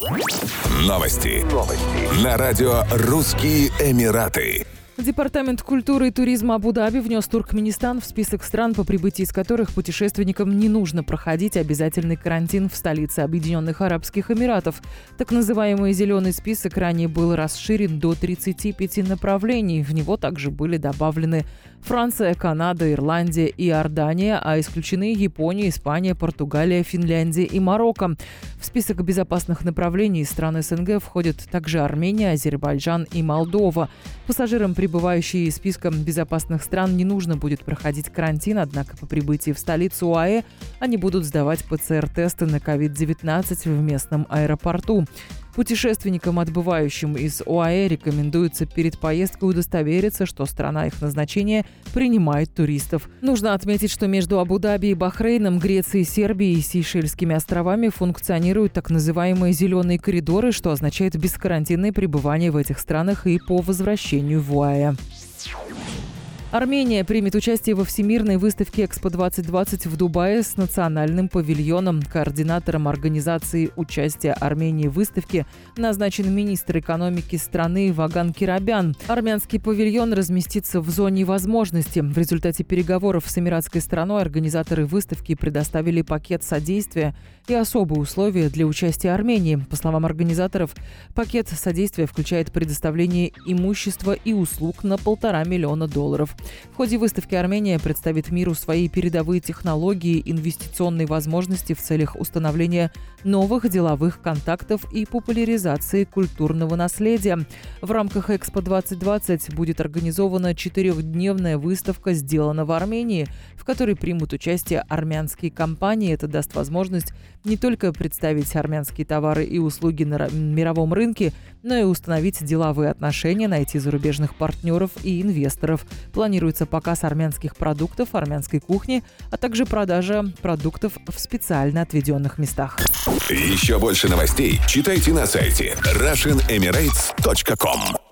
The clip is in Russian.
Новости. Новости. На радио «Русские Эмираты». Департамент культуры и туризма Абу-Даби внес Туркменистан в список стран, по прибытии из которых путешественникам не нужно проходить обязательный карантин в столице Объединенных Арабских Эмиратов. Так называемый «зеленый список» ранее был расширен до 35 направлений. В него также были добавлены Франция, Канада, Ирландия и Иордания, а исключены Япония, Испания, Португалия, Финляндия и Марокко. В список безопасных направлений стран СНГ входят также Армения, Азербайджан и Молдова. Пассажирам, прибывающие из списка безопасных стран, не нужно будет проходить карантин, однако по прибытии в столицу ОАЭ они будут сдавать ПЦР-тесты на COVID-19 в местном аэропорту. Путешественникам, отбывающим из ОАЭ, рекомендуется перед поездкой удостовериться, что страна их назначения принимает туристов. Нужно отметить, что между Абу-Даби и Бахрейном, Грецией, Сербией и Сейшельскими островами функционируют так называемые «зеленые коридоры», что означает бескарантинное пребывание в этих странах и по возвращению в ОАЭ. Армения примет участие во Всемирной выставке Экспо-2020 в Дубае с национальным павильоном. Координатором организации участия Армении в выставке назначен министр экономики страны Ваган Кирабян. Армянский павильон разместится в зоне возможности. В результате переговоров с эмиратской стороной организаторы выставки предоставили пакет содействия и особые условия для участия Армении. По словам организаторов, пакет содействия включает предоставление имущества и услуг на полтора миллиона долларов. В ходе выставки Армения представит миру свои передовые технологии, инвестиционные возможности в целях установления новых деловых контактов и популяризации культурного наследия. В рамках Экспо 2020 будет организована четырехдневная выставка «Сделано в Армении», в которой примут участие армянские компании. Это даст возможность не только представить армянские товары и услуги на мировом рынке, но и установить деловые отношения, найти зарубежных партнеров и инвесторов. Планируется показ армянских продуктов, армянской кухни, а также продажа продуктов в специально отведенных местах. Еще больше новостей читайте на сайте RussianEmirates.com